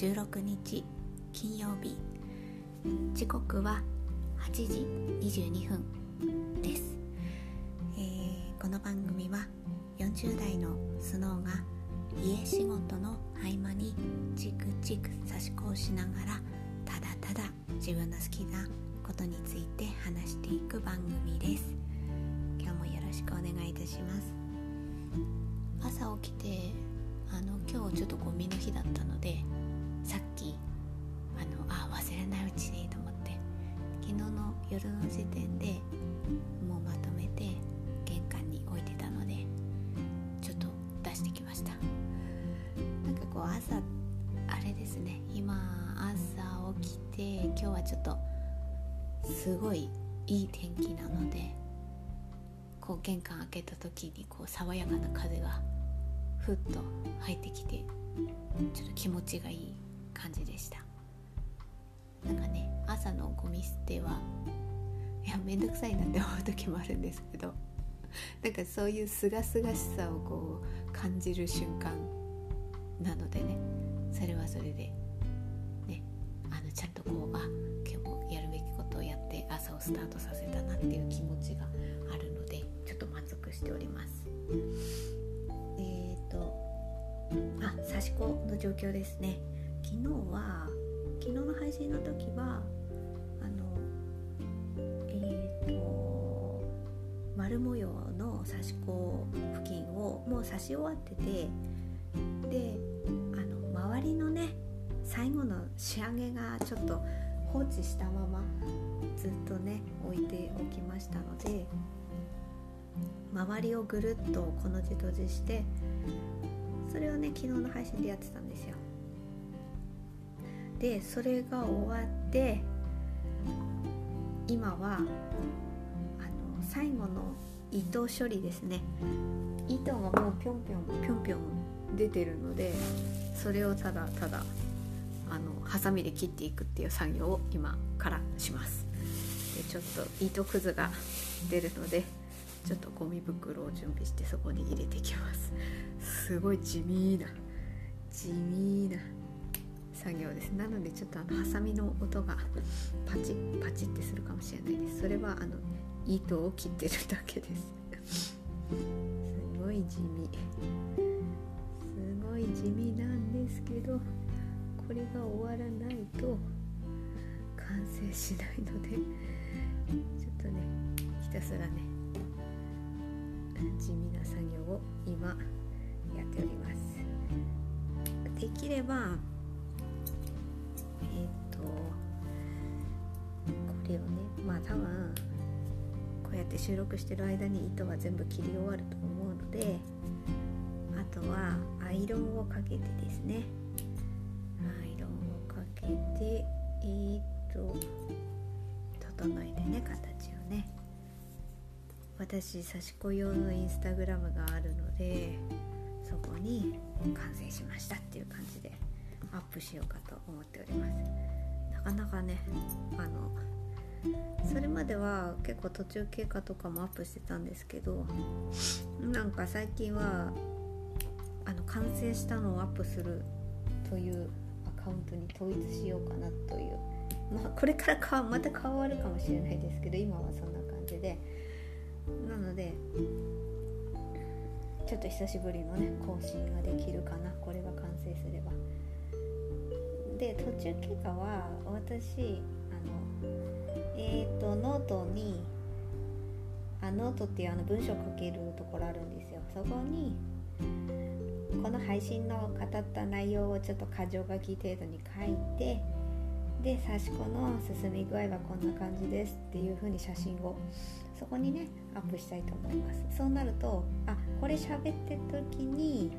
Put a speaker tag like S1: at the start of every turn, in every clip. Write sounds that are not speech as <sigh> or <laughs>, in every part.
S1: 16日金曜日。時刻は8時22分です、えー、この番組は40代のスノーが家仕事の合間にチクチク差し子をしながらただただ自分の好きなことについて話していく番組です。今日もよろしくお願いいたします。朝起きてあの今日ちょっとゴミの日だったのでさっきあのあ忘れないうちにと思って昨日の夜の時点でもうまとめて玄関に置いてたのでちょっと出してきました。なんかこう朝あれですね。今朝起きて今日はちょっとすごいいい天気なのでこう玄関開けた時にこう爽やかな風がふっと入ってきてちょっと気持ちがいい。感じでしたなんかね朝のゴミ捨てはいやめんどくさいなって思う時もあるんですけどなんかそういうすがすがしさをこう感じる瞬間なのでねそれはそれでねあのちゃんとこうあ今日もやるべきことをやって朝をスタートさせたなっていう気持ちがあるのでちょっと満足しております。えっ、ー、とあ刺し子の状況ですね昨日は昨日の配信の時はあのえっ、ー、と丸模様の刺し子付近をもう刺し終わっててであの周りのね最後の仕上げがちょっと放置したままずっとね置いておきましたので周りをぐるっとこの字閉じしてそれをね昨日の配信でやってたんですよ。でそれが終わって今はあの最後の糸処理ですね。糸がもうぴょんぴょんぴょんぴょん出てるのでそれをただただあのハサミで切っていくっていう作業を今からします。でちょっと糸くずが出るのでちょっとゴミ袋を準備してそこに入れていきます。すごい地味な地味な作業です。なのでちょっとあのハサミの音がパチッパチってするかもしれないです。それはあの糸を切ってるだけです。すごい地味。すごい地味なんですけどこれが終わらないと完成しないのでちょっとねひたすらね地味な作業を今やっております。できればえっ、とこれをねまあ多分こうやって収録してる間に糸は全部切り終わると思うのであとはアイロンをかけてですね。アイロンをかけてえー、っと整えてね形をね。私刺し子用のインスタグラムがあるのでそこに完成しましたっていう感じで。アップしようかと思っております。なかなかねあのそれまでは結構途中経過とかもアップしてたんですけどなんか最近はあの完成したのをアップするというアカウントに統一しようかなという。まあこれからかまた変わるかもしれないですけど今はそんな感じで。なのでちょっと久しぶりのね更新ができるかな。これが完成すれば。で途中経過は私あのえっ、ー、とノートにあノートっていうあの文章を書けるところあるんですよ。そこにこの配信の語った内容をちょっと箇条書き程度に書いてで刺し子の進み具合はこんな感じですっていう風に写真をそこにねアップしたいと思います。そうなるとあこれ喋ってる時に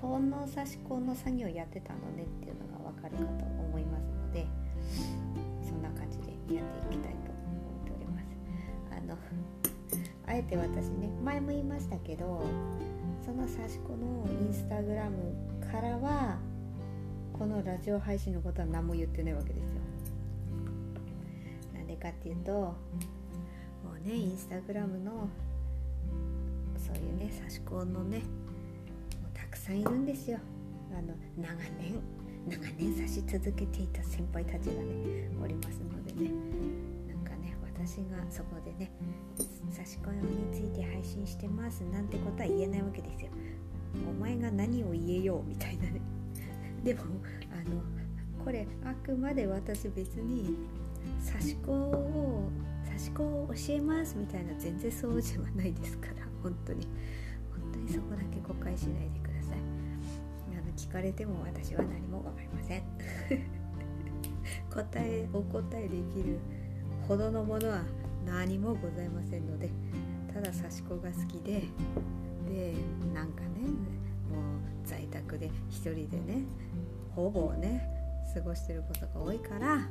S1: この刺し子の作業やってたのねっていうのが分かるかと思いますのでそんな感じでやっていきたいと思っております。あのあえて私ね前も言いましたけどその刺し子のインスタグラムからはこのラジオ配信のことは何も言ってないわけですよ。なんでかっていうともうねインスタグラムのそういうね差し子のねたくさんいるんですよ。あの長年。長年指し続けていた先輩たちがねおりますのでね。なんかね私がそこでね差し込みについて配信してますなんてことは言えないわけですよ。お前が何を言えようみたいなね。<laughs> でもあのこれあくまで私別に差し子を差し子を教えますみたいな全然そうじゃないですから。本当に。本当にそこだけ誤解しないでください。聞かれても私は何も分かりません。<laughs> 答えお答えできるほどのものは何もございませんのでただ刺し子が好きででなんかねもう在宅で一人でねほぼね過ごしてることが多いから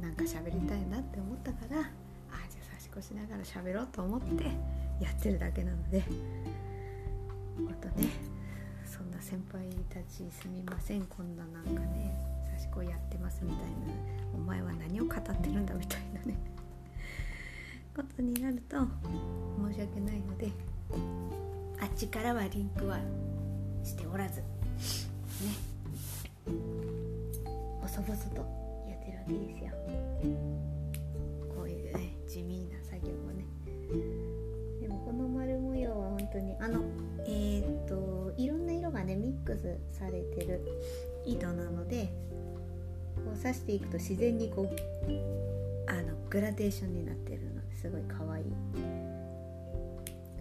S1: なんか喋りたいなって思ったからあじゃあ差し越しながら喋ろうと思ってやってるだけなのでもっとねそんな先輩たちすみませんこんななんかね差し子やってますみたいなお前は何を語ってるんだみたいなねことになると申し訳ないのであっちからはリンクはしておらずね細々とやってるわけですよ。こういうね地味な作業もね。でもこの丸模様は本当にあの、いろんな色がねミックスされてる糸なのでこう刺していくと自然にこうあのグラデーションになってるのですごい可愛い。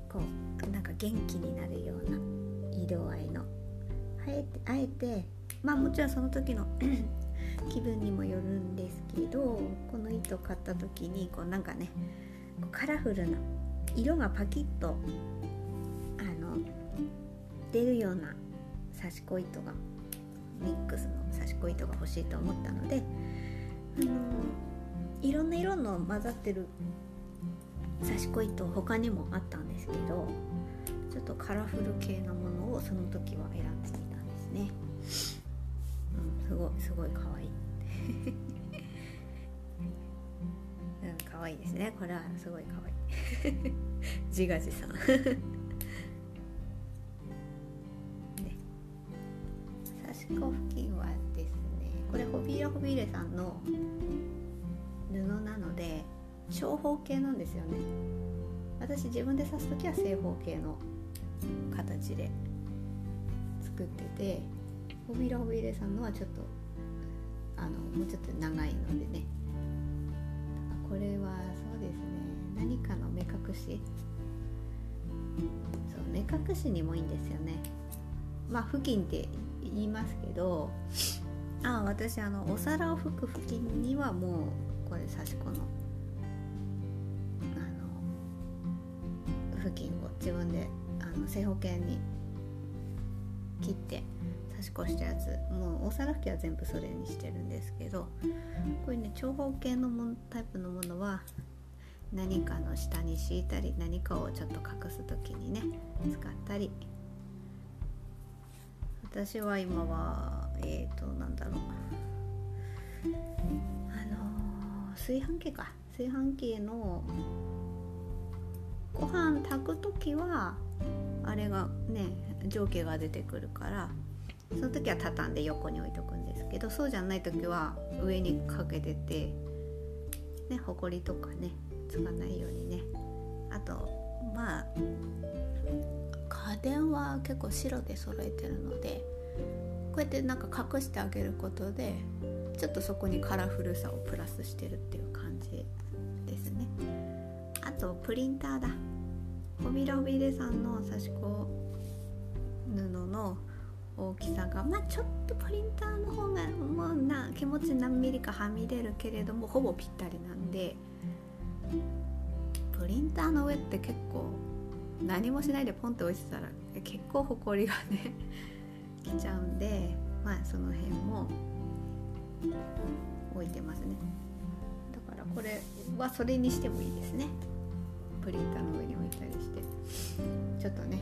S1: こうなんか元気になるような色合いの。あえてあえてまあもちろんその時の <clears throat> 気分にもよるんですけどこの糸買った時にこうなんかねカラフルな色がパキッと出るような刺し子糸がミックスの刺し子糸が欲しいと思ったのであのいろんな色の混ざってる刺し子糸他にもあったんですけどちょっとカラフル系のものをその時は選んでみたんですね、うん、すごいすごい可愛い。<laughs> うん可愛いですね。これはすごい可愛い。<laughs> 自画自賛。長方形なんですよね。私自分で刺す時は正方形の形で作っててホビーラホビレさんのはちょっとあのもうちょっと長いのでね。これはそうですね。何かの目隠し。そう目隠しにもいいんですよね。まあ布巾って言いますけどあ私あのお皿を拭く布巾にはもうこれ刺し子の布巾を自分であの正方形に切って差し越したやつもうお皿拭きは全部それにしてるんですけどこういうね長方形のもタイプのものは何かの下に敷いたり何かをちょっと隠す時にね使ったり。私は今はえっ、ー、となんだろう。あのー、炊飯器か。炊飯器のご飯炊く時はあれがね蒸気が出てくるからその時は畳んで横に置いとくんですけどそうじゃない時は上にかけててねほこりとかねつかないようにね。あとまあ家電は結構白で揃えてるのでこうやってなんか隠してあげることでちょっとそこにカラフルさをプラスしてるっていう感じですね。あとプリンターだ。ホビラホビレさんの刺し子布の大きさがまあちょっとプリンターの方がもうな気持ち何ミリかはみ出るけれどもほぼぴったりなんでプリンターの上って結構何もしないでポンって置いてたら結構ほこりがね <laughs> きちゃうんでまあその辺も置いてますね。だからこれはそれにしてもいいですね。プリンターの上に置いたりしてちょっとね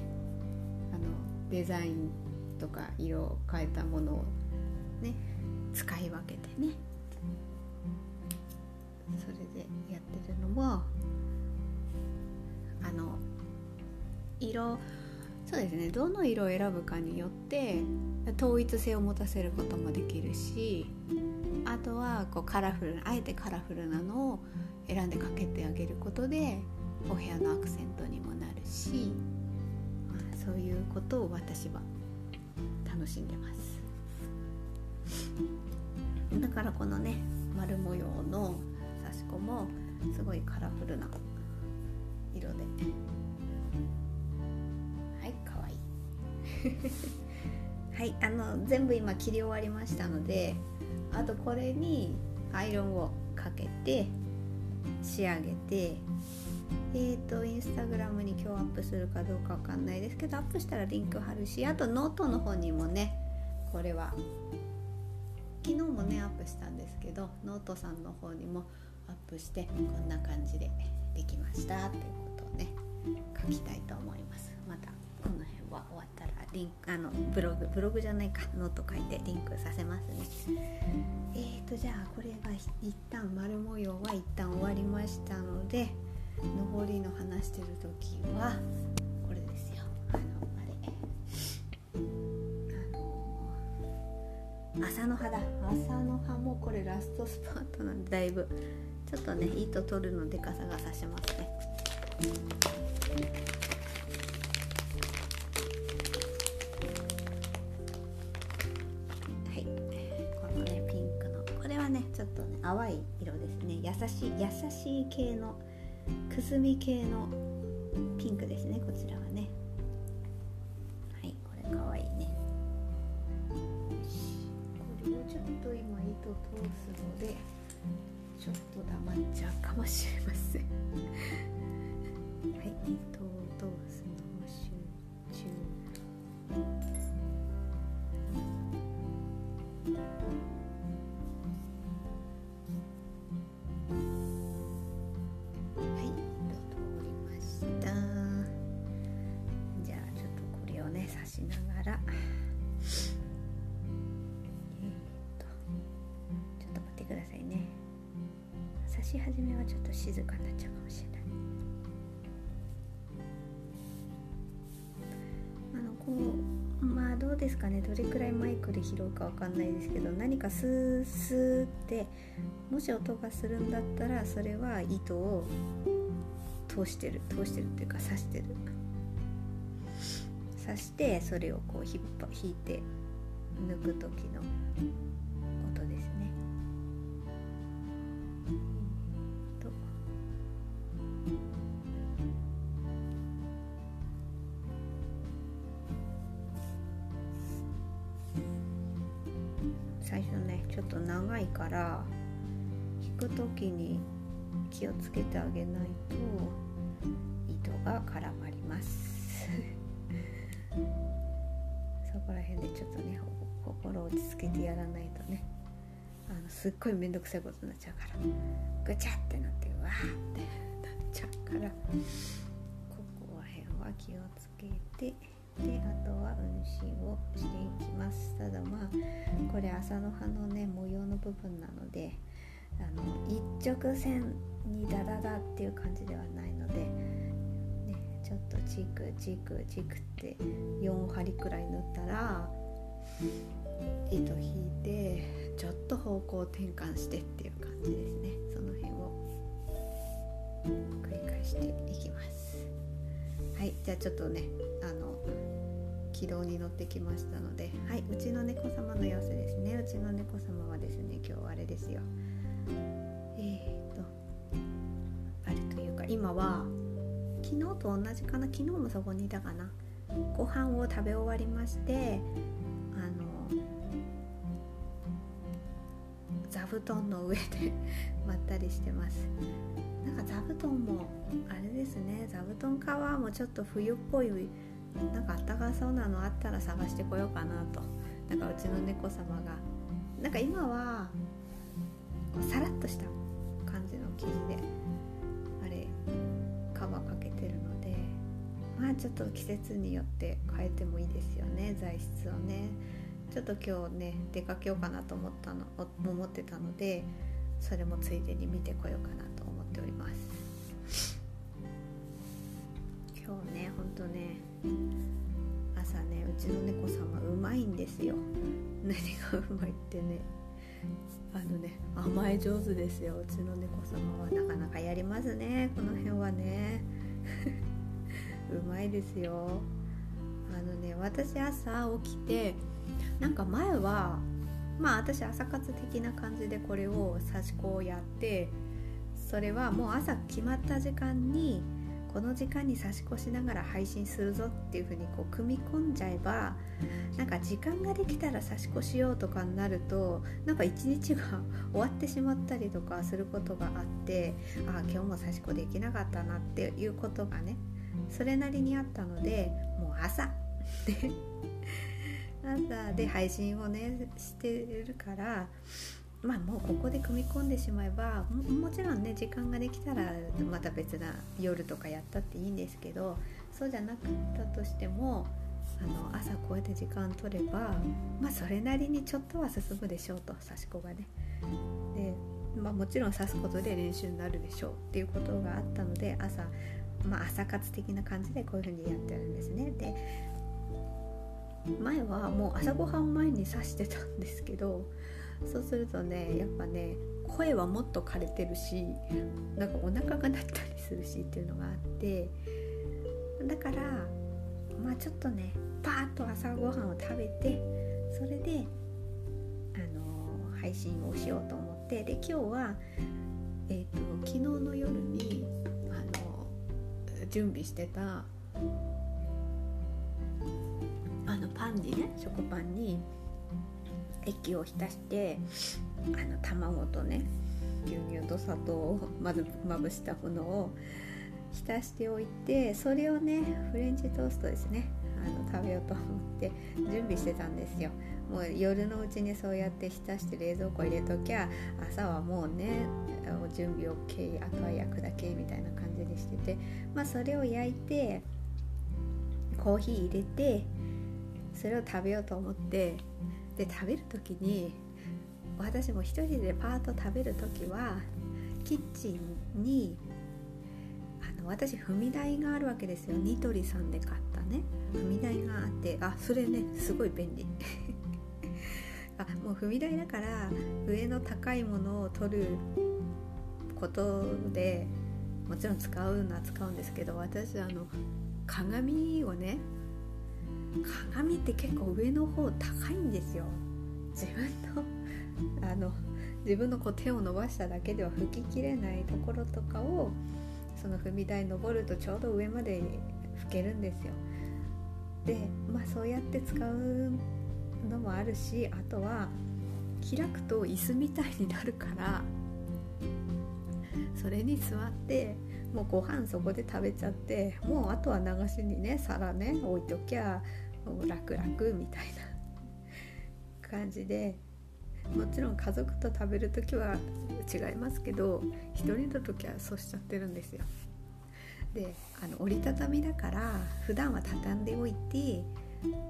S1: あのデザインとか色を変えたものをね使い分けてねそれでやってるのもあの色そうですねどの色を選ぶかによって統一性を持たせることもできるしあとはこうカラフルあえてカラフルなのを選んでかけてあげることでお部屋のアクセントにもなるし、まあ、そういうことを私は楽しんでます。だからこのね丸模様の刺し子もすごいカラフルな色で。はいかわいい。<laughs> はいあの全部今切り終わりましたのであとこれにアイロンをかけて仕上げてえーと、インスタグラムに今日アップするかどうかわかんないですけどアップしたらリンク貼るしあとノートの方にもねこれは昨日もねアップしたんですけどノートさんの方にもアップしてこんな感じでできましたということをね書きたいと思います。またこの辺は終わったらリンクあのブログブログじゃないかノート書いてリンクさせますね。えーとじゃあこれが一旦丸模様は一旦終わりましたので上りの話してる時はこれですよ。あのあれ朝の葉だ。朝の葉もこれラストスパートなんでだいぶちょっとね糸取るのでかさがさしますね。はい。このねピンクの。これはねちょっとね淡い色ですね。優しい優しい系のくすみ系のピンクですねこちらはね。はいこれかわいいね。これをちょっと今糸通すのでちょっと黙っちゃうかもしれません。<laughs> はい糸を通すのを集中し始めはちょっと静かになっちゃうかもしれない。あのこうまあどうですかね。どれくらいマイクで拾うかわかんないですけど何かスースーってもし音がするんだったらそれは糸を通してる通してるっていうか刺してる。刺してそれをこう引っ張引いて抜く時の。すっごい面倒くさいことになっちゃうから。ぐちゃってなってわーってなっちゃうから。ここら辺は気をつけて。であとは運針をしていきます。ただまあこれ朝の葉のね模様の部分なのであの一直線にダダダっていう感じではないので、ね、ちょっとチクチクチクって4針くらい縫ったら糸引いてちょっと方向転換してっていう感じですね。その辺を繰り返していきます。はいじゃあちょっとねあの軌道に乗ってきましたのではいうちの猫様の様子ですね。うちの猫様はですね今日はあれですよ。えー、っとあれというか今は昨日と同じかな？昨日もそこにいたかな？ご飯を食べ終わりまして布団の上で <laughs> まったりしてます。なんか座布団もあれですね。座布団カバーもちょっと冬っぽいなんかあったかそうなのあったら探してこようかなと。なんかうちの猫様が。なんか今はさらっとした感じの生地であれカバーかけてるのでまあちょっと季節によって変えてもいいですよね。材質をね。ちょっと今日ね出かけようかなと思ったの思ってたのでそれもついでに見てこようかなと思っております。今日ねほんとね朝ねうちの猫様うまいんですよ。<laughs> 何がうまいってねあのね甘え上手ですよ。うちの猫様は。なかなかやりますねこの辺はね。<laughs> うまいですよ。あのね私朝起きてなんか前はまあ私朝活的な感じでこれを差し子をやってそれはもう朝決まった時間にこの時間に差し越しながら配信するぞっていう風にこう組み込んじゃえばなんか時間ができたら差し越しようとかになるとなんか一日が終わってしまったりとかすることがあってああ今日も差し子できなかったなっていうことがねそれなりにあったのでもう朝で朝で配信をねしてるからまあもうここで組み込んでしまえばもちろんね時間ができたらまた別な夜とかやったっていいんですけどそうじゃなかったとしてもあの朝こうやって時間取ればまあそれなりにちょっとは進むでしょうと刺し子がね。でまあ、もちろん刺すことで練習になるでしょうっていうことがあったので朝、まあ、朝活的な感じでこういうふうにやってるんですね。で前はもう朝ごはん前に刺してたんですけどそうするとねやっぱね声はもっと枯れてるしなんかお腹が鳴ったりするしっていうのがあってだからまあちょっとねパーッと朝ごはんを食べてそれであの配信をしようと思ってで今日は、えーと、と昨日の夜にあの準備してたあのパンにね食パンに液を浸してあの卵とね牛乳と砂糖をまずまぶしたものを浸しておいてそれをねフレンチトーストですね。あの食べようと思って準備してたんですよ。もう夜のうちにそうやって浸して冷蔵庫入れときゃ朝はもうね準備 OK あとは焼くだけみたいな感じにしててまあそれを焼いてコーヒー入れてそれを食べようと思ってで食べる時に私も一人でパーッと食べる時はキッチンにあの私踏み台があるわけですよ。ニトリさんで買ったね。踏み台があってあそれねすごい便利。<laughs> あもう踏み台だから上の高いものを取ることでもちろん使うのは使うんですけど私あの鏡をね鏡って結構上の方高いんですよ。自分のあの自分のこう手を伸ばしただけでは拭ききれないところとかをその踏み台登るとちょうど上まで拭けるんですよ。でまあそうやって使うのもあるしあとは開くと椅子みたいになるからそれに座ってもうご飯そこで食べちゃってもうあとは流しにね皿ね置いときゃ楽々みたいな感じでもちろん家族と食べる時は違いますけど一人の時はそうしちゃってるんですよ。であの折りたたみだから普段は畳んでおいて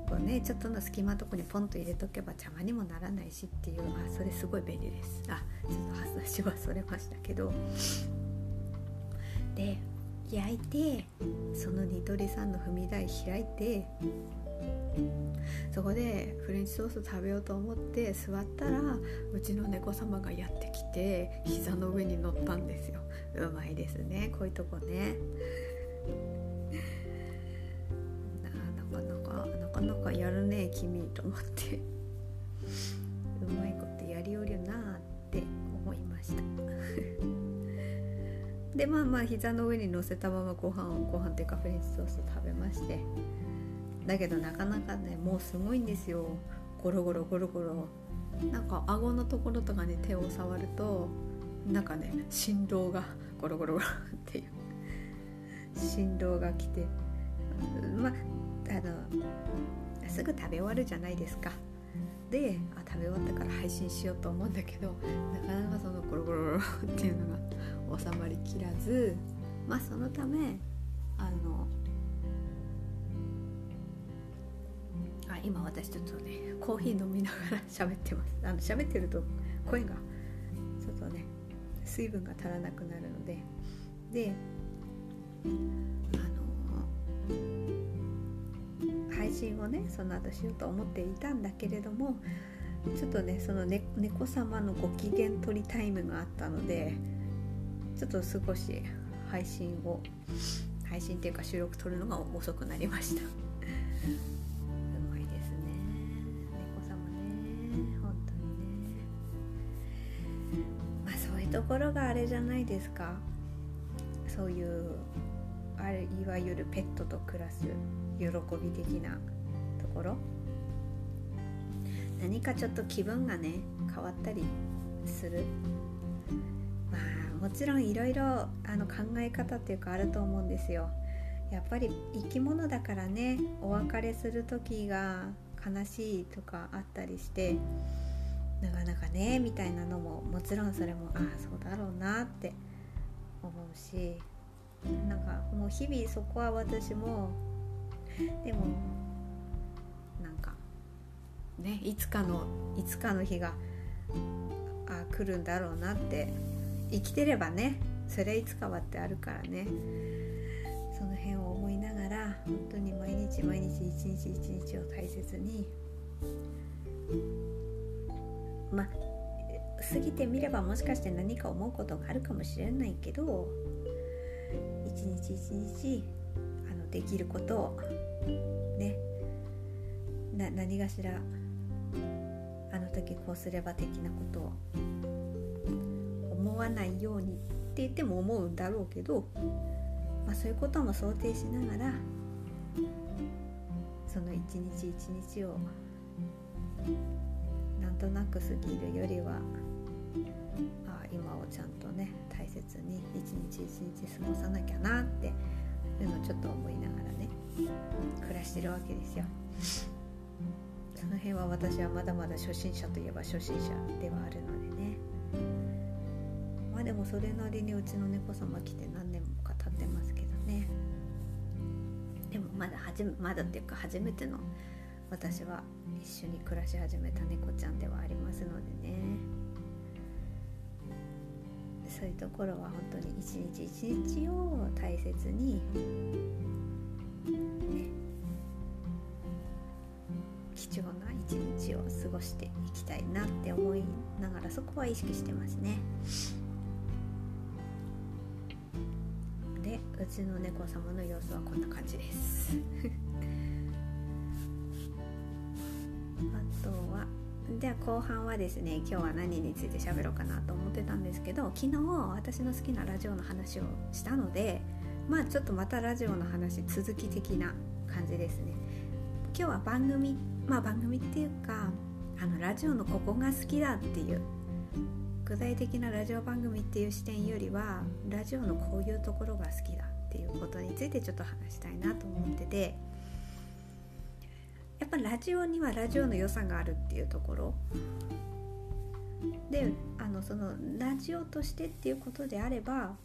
S1: こうねちょっとの隙間のとこにポンと入れとけば邪魔にもならないしっていうあそれすごい便利ですあちょっと話はそれましたけどで焼いてそのニトリさんの踏み台開いてそこでフレンチソース食べようと思って座ったらうちの猫様がやってきて膝の上に乗ったんですよ。うまいですね。こういうとこね。なかなかなかなかやるね君と思って。うまいことやりおるなって思いました。でまあまあ膝の上に乗せたままご飯をご飯っていうかフレンチソース食べまして。だけどなかなかねもうすごいんですよ。ゴロゴロゴロゴロ。なんか顎のところとかに手を触るとなんかね振動がゴロゴロゴロっていう。振動が来て。まあのすぐ食べ終わるじゃないですか。であ食べ終わったから配信しようと思うんだけどなかなかそのゴロゴロゴロっていうのが収まりきらずまあそのためあの今私ちょっとねコーヒー飲みながら <laughs> 喋ってます。あの喋ってると声がちょっとね水分が足らなくなるので。であの配信をねその後しようと思っていたんだけれどもちょっとねその、ね、猫様のご機嫌取りタイムがあったのでちょっと少し配信を配信っていうか収録撮るのが遅くなりました。ところがあれじゃないですか。そういうあれいわゆるペットと暮らす喜び的なところ。何かちょっと気分がね変わったりする。まあもちろんいろいろあの考え方っていうかあると思うんですよ。やっぱり生き物だからねお別れする時が悲しいとかあったりして。なかなかねみたいなのももちろんそれもああそうだろうなって思うしなんかもう日々そこは私もでもなんかねいつかのいつかの日があ来るんだろうなって生きてればねそれいつかはってあるからねその辺を思いながら本当に毎日毎日一日一日を大切にまあ過ぎてみればもしかして何か思うことがあるかもしれないけど一日一日あのできることをねな何がしらあの時こうすれば的なことを思わないようにって言っても思うんだろうけど、まあ、そういうことも想定しながらその一日一日をんとなく過ぎるよりはあ今をちゃんとね大切に一日一日過ごさなきゃなっていうのをちょっと思いながらね暮らしてるわけですよ。その辺は私はまだまだ初心者といえば初心者ではあるのでねまあでもそれなりにうちの猫様来て何年もか経ってますけどねでもまだはじめまだっていうか初めての私は一緒に暮らし始めた猫ちゃんではありますのでね。そういうところは本当に一日一日を大切に貴重な一日を過ごしていきたいなって思いながらそこは意識してますね。でうちの猫様の様子はこんな感じです。あとはでは後半はですね今日は何について喋ろうかなと思ってたんですけど昨日私の好きなラジオの話をしたのでまあちょっとまたラジオの話続き的な感じですね。今日は番組まあ番組っていうかあのラジオのここが好きだっていう具体的なラジオ番組っていう視点よりはラジオのこういうところが好きだっていうことについてちょっと話したいなと思っててやっぱラジオにはラジオの良さがあるっていうところ。であのそのラジオとしてっていうことであれば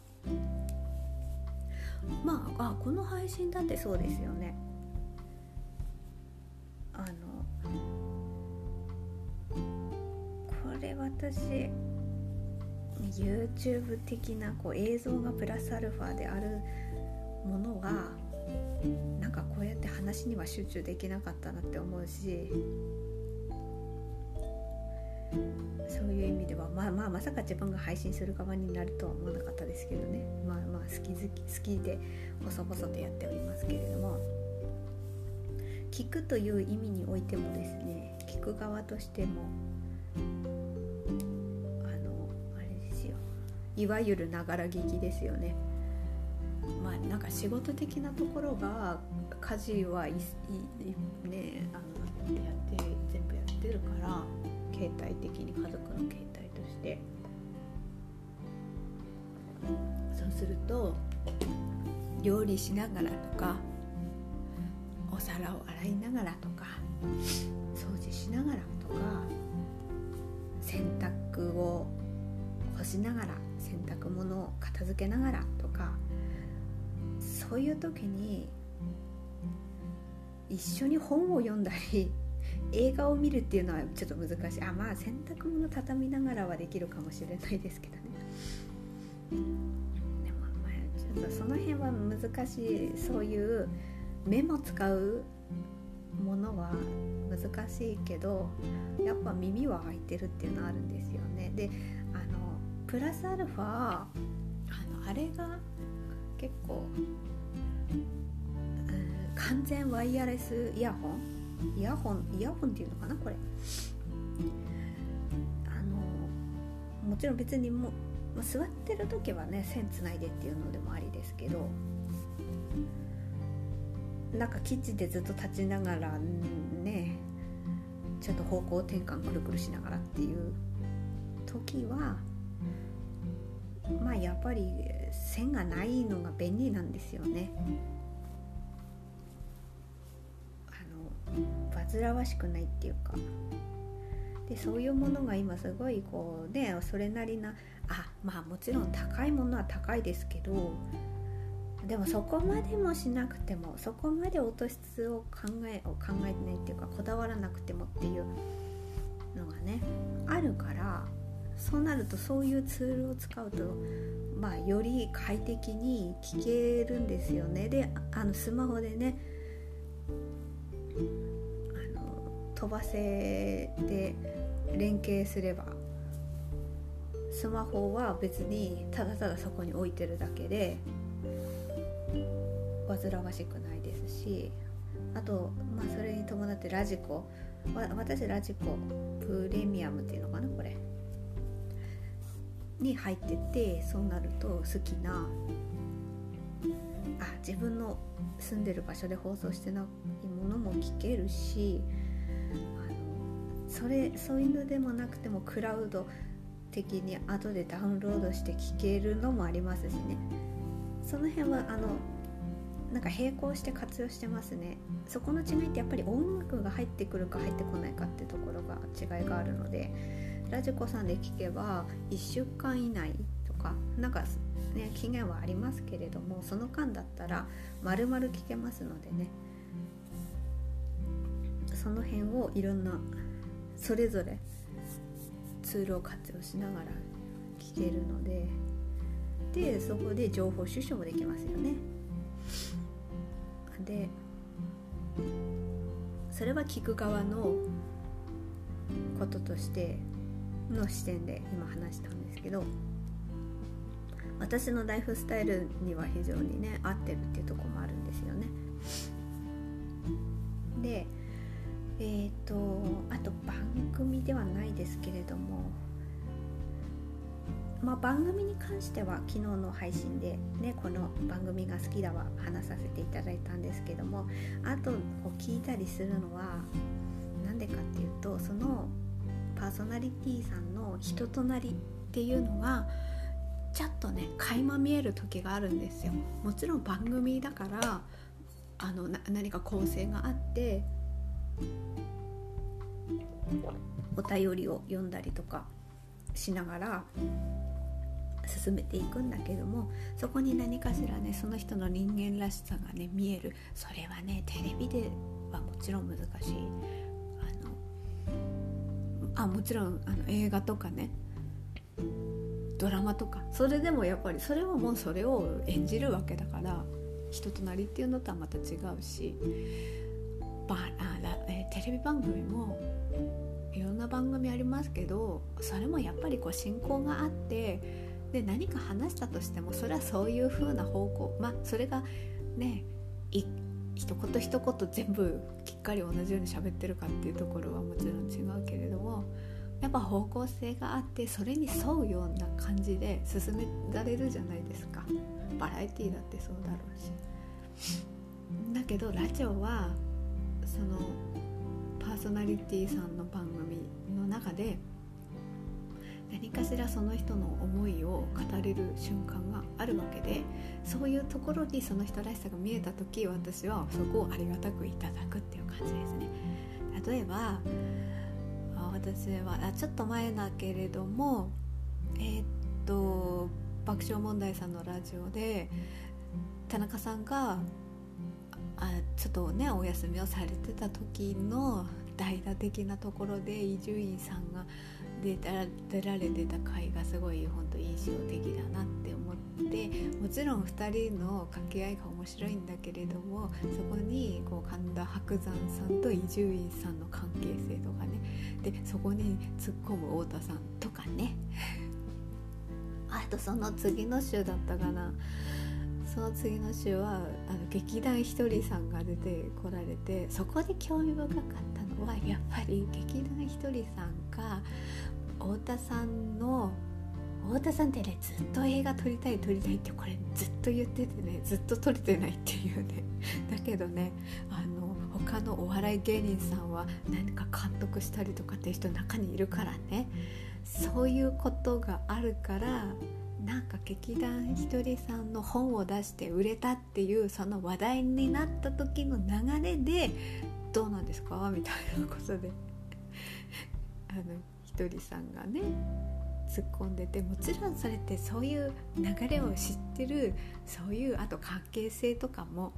S1: まああこの配信だってそうですよね。あのこれ私 YouTube 的なこう映像がプラスアルファであるものがなん話には集中できなかったなって思うしそういう意味ではまあまあまさか自分が配信する側になるとは思わなかったですけどね。まあまあ好き好き好きで細々とやっておりますけれども。聞くという意味においてもですね聞く側としてもあのあれですよ。いわゆるながら聞きですよね。なんか仕事的なところが家事はいいねあのやって全部やってるから携帯的に家族の携帯として。そうすると料理しながらとかお皿を洗いながらとか掃除しながらとか洗濯を干しながら洗濯物を片付けながらそういう時に一緒に本を読んだり <laughs> 映画を見るっていうのはちょっと難しい。あまあ洗濯物畳みながらはできるかもしれないですけどね。でもまあちょっとその辺は難しい。そういう目も使うものは難しいけどやっぱ耳は開いてるっていうのはあるんですよね。であのプラスアルファあのあれが結構、完全ワイヤレスイヤホン？イヤホンイヤホンっていうのかな？これ。あのもちろん別にもまあ、座ってる時はね線つないでっていうのでもありですけどなんかキッチンでずっと立ちながらねちょっと方向転換くるくるしながらっていう時はまあやっぱり線がないのが便利なんですよね。あの煩わしくないっていうかでそういうものが今すごいこうねそれなりなあまあもちろん高いものは高いですけどでもそこまでもしなくてもそこまで音質を考えを考えてないっていうかこだわらなくてもっていうのがねあるからそうなるとそういうツールを使うとまあより快適に聞けるんですよね。であのスマホでねあの飛ばせて連携すればスマホは別にただただそこに置いてるだけで煩わしくないですしあと、まあ、それに伴ってラジコ。私ラジコプレミアムっていうのかなこれ。に入っててそうなると好きなあ自分の住んでる場所で放送してないものも聞けるしあのそれそういうのでもなくてもクラウド的に後でダウンロードして聴けるのもありますしね。その辺はあのなんか並行して活用してますね。そこの違いってやっぱり音楽が入ってくるか入ってこないかってところが違いがあるのでラジコさんで聴けば1週間以内とかなんかね期限はありますけれどもその間だったら丸々聴けますのでねその辺をいろんなそれぞれツールを活用しながら聞けるのででそこで情報収集もできますよね。でそれは聞く側のこととしての視点で今話したんですけど私のライフスタイルには非常にね合ってるっていうとこもあるんですよね。でえーと、あと番組ではないですけれども、まあ、番組に関しては昨日の配信で、ね、この番組が好きだわ話させていただいたんですけどもあとを聞いたりするのは何でかっていうとそのパーソナリティさんの人となりっていうのがちょっとね垣間見える時があるんですよ。もちろん番組だからあの何か構成があってお便りを読んだりとかしながら進めていくんだけどもそこに何かしらねその人の人間らしさがね見えるそれはねテレビではもちろん難しいあもちろんあの映画とかね。ドラマとか。それでもやっぱりそれはもうそれを演じるわけだから人となりっていうのとはまた違うしばあえー、テレビ番組もいろんな番組ありますけどそれもやっぱりこう進行があってで何か話したとしてもそれはそういう風な方向まあそれがね一一言一言全部きっかり同じように喋ってるかっていうところはもちろん違うけれどもやっぱ方向性があってそれに沿うような感じで進められるじゃないですか。バラエティーだってそうだろうし。だけどラジオはそのパーソナリティーさんの番組の中で何かしらその人の思いを語れる瞬間があるわけでそういうところにその人らしさが見えた時私はそこをありがたくいただくっていう感じですね。例えば私はあちょっと前だけれどもえー、っと爆笑問題さんのラジオで田中さんがあちょっとねお休みをされてた時の代打的なところで伊集院さんが出た出られてた回がすごい本当印象的だなって思っ
S2: でもちろん2人の掛け合いが面白いんだけれどもそこにこう神田伯山さんと伊集院さんの関係性とかね。でそこに突っ込む太田さんとかね。<laughs> あとその次の週だったかな。その次の週はあの劇団ひとりさんが出てこられてそこで興味深かったのはやっぱり劇団ひとりさんが太田さんの太田さんってねずっと映画撮りたい撮りたいってこれずっと言っててねずっと撮れてないっていうね。<laughs> だけどねあの他のお笑い芸人さんは何か監督したりとかっていう人中にいるからね。そういうことがあるからなんか劇団ひとりさんの本を出して売れたっていうその話題になった時の流れでどうなんですか？みたいなことで。<laughs> あのひとりさんがね突っ込んでてもちろんそれってそういう流れを知ってるそういうあと関係性とかも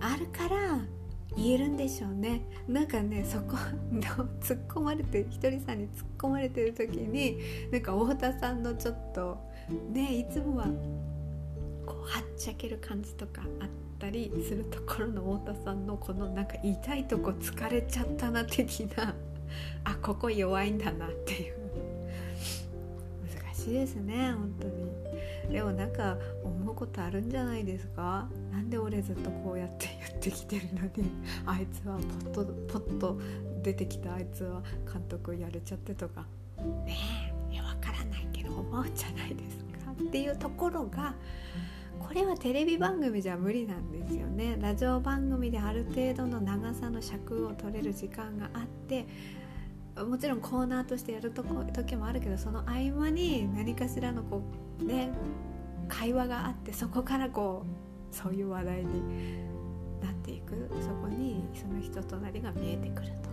S2: あるから言えるんでしょうね。なんかねそこの <laughs> 突っ込まれてひとりさんに突っ込まれてる時になんか太田さんのちょっとねいつもはこうはっちゃける感じとかあったりするところの太田さんのこのなんか痛いとこ疲れちゃったな的なあここ弱いんだなっていうしいですね本当に。でもなんか思うことあるんじゃないですか？なんで俺ずっとこうやって言ってきてるのに <laughs> あいつはポッとポッと出てきたあいつは監督やれちゃってとか。ねえいや分からないけど思うんじゃないですか？っていうところがこれはテレビ番組じゃ無理なんですよね。ラジオ番組である程度の長さの尺を取れる時間があってもちろんコーナーとしてやるとこ時もあるけどその合間に何かしらのこうね会話があってそこからこうそういう話題になっていくそこにその人となりが見えてくると。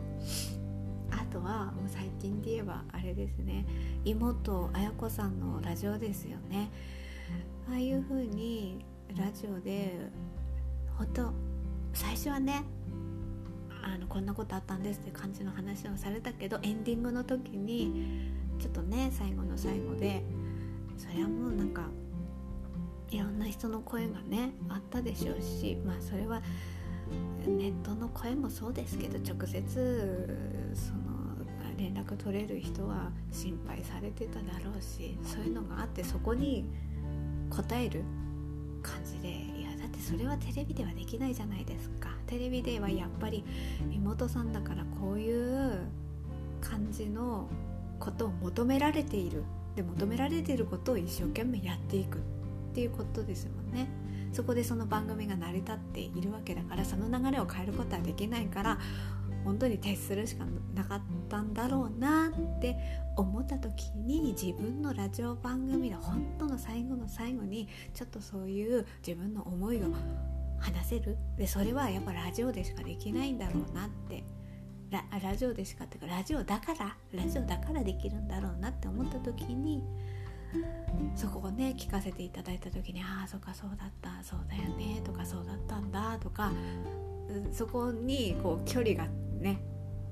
S2: あとはもう最近で言えばあれですね妹綾子さんのラジオですよねああいう風にラジオで本当最初はねあのこんなことあったんですって感じの話をされたけどエンディングの時にちょっとね最後の最後でそれはもうなんかいろんな人の声がねあったでしょうしまあそれはネットの声もそうですけど直接その連絡取れる人は心配されてただろうしそういうのがあってそこに答える感じででそれはテレビではできないじゃないですか。テレビではやっぱり妹さんだからこういう感じのことを求められている。で求められていることを一生懸命やっていくっていうことですもんね。そこでその番組が成り立っているわけだからその流れを変えることはできないから本当に徹するしかなかったんだろうなって思った時に自分のラジオ番組の本当の最後の最後にちょっとそういう自分の思いを話せる。でそれはやっぱラジオでしかできないんだろうなって。ララジオでしかっていうかラジオだからラジオだからできるんだろうなって思った時にそこをね聞かせていただいた時に「ああそっかそうだったそうだよね」とか「そうだったんだ」とかそこにこう距離がね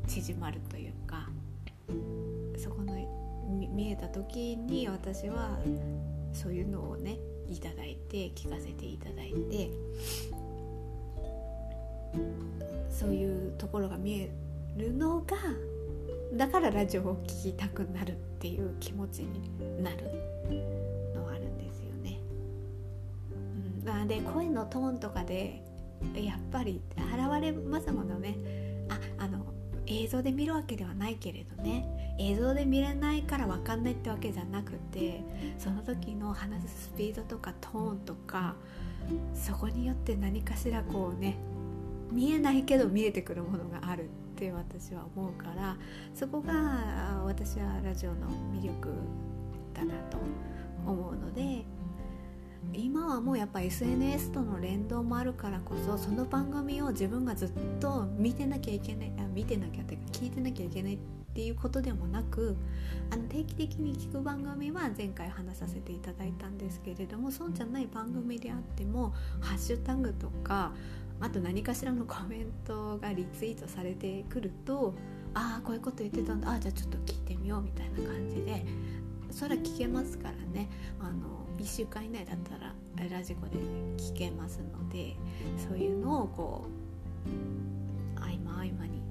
S2: 縮まるというかそこの見えた時に私はそういうのをねいただいて聞かせていただいてそういうところが見えるのがだからラジオを聴きたくなるっていう気持ちになるのがあるんですよね。うん、で声のトーンとかでやっぱり現れますものね。ああの映像で見るわけではないけれどね。映像で見れないから分かんないってわけじゃなくてその時の話すスピードとかトーンとかそこによって何かしらこうね見えないけど見えてくるものがあるって私は思うからそこが私はラジオの魅力だなと思うので今はもうやっぱ SNS との連動もあるからこそその番組を自分がずっと見てなきゃいけないあ見てなきゃっていうか聞いてなきゃいけないっていうことでもなくあの定期的に聞く番組は前回話させていただいたんですけれどもそうじゃない番組であってもハッシュタグとかあと何かしらのコメントがリツイートされてくるとああこういうこと言ってたんだあじゃあちょっと聞いてみようみたいな感じでそれは聞けますからね。あの1週間以内だったらラジコで聞けますのでそういうのをこう合間合間に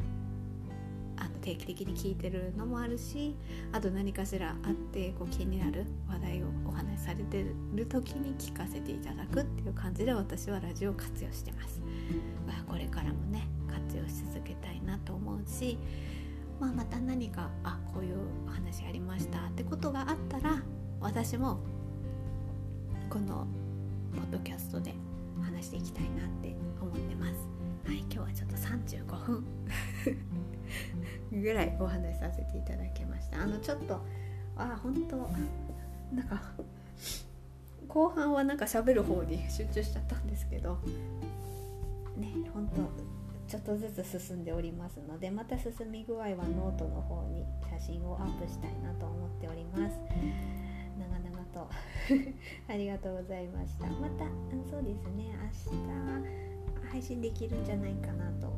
S2: あの定期的に聞いてるのもあるしあと何かしらあってこう気になる話題をお話しされてる時に聞かせていただくっていう感じで私はラジオを活用してます。あ、これからもね活用し続けたいなと思うし、まあ、また何かあこういう話ありましたってことがあったら私もこのポッドキャストで話していきたいなって思ってます。はい今日はちょっと35分。<laughs> ぐらいお話しさせていただきました。あのちょっとあ本当なんか後半はなんか喋る方に集中しちゃったんですけど。ね本当ちょっとずつ進んでおりますのでまた進み具合はノートの方に写真をアップしたいなと思っております。と。<laughs> ありがとうございました。またそうですね。明日配信できるんじゃないかなと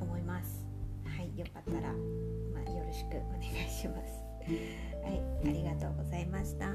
S2: 思います。はいよかったら、まあ、よろしくお願いします。はいありがとうございました。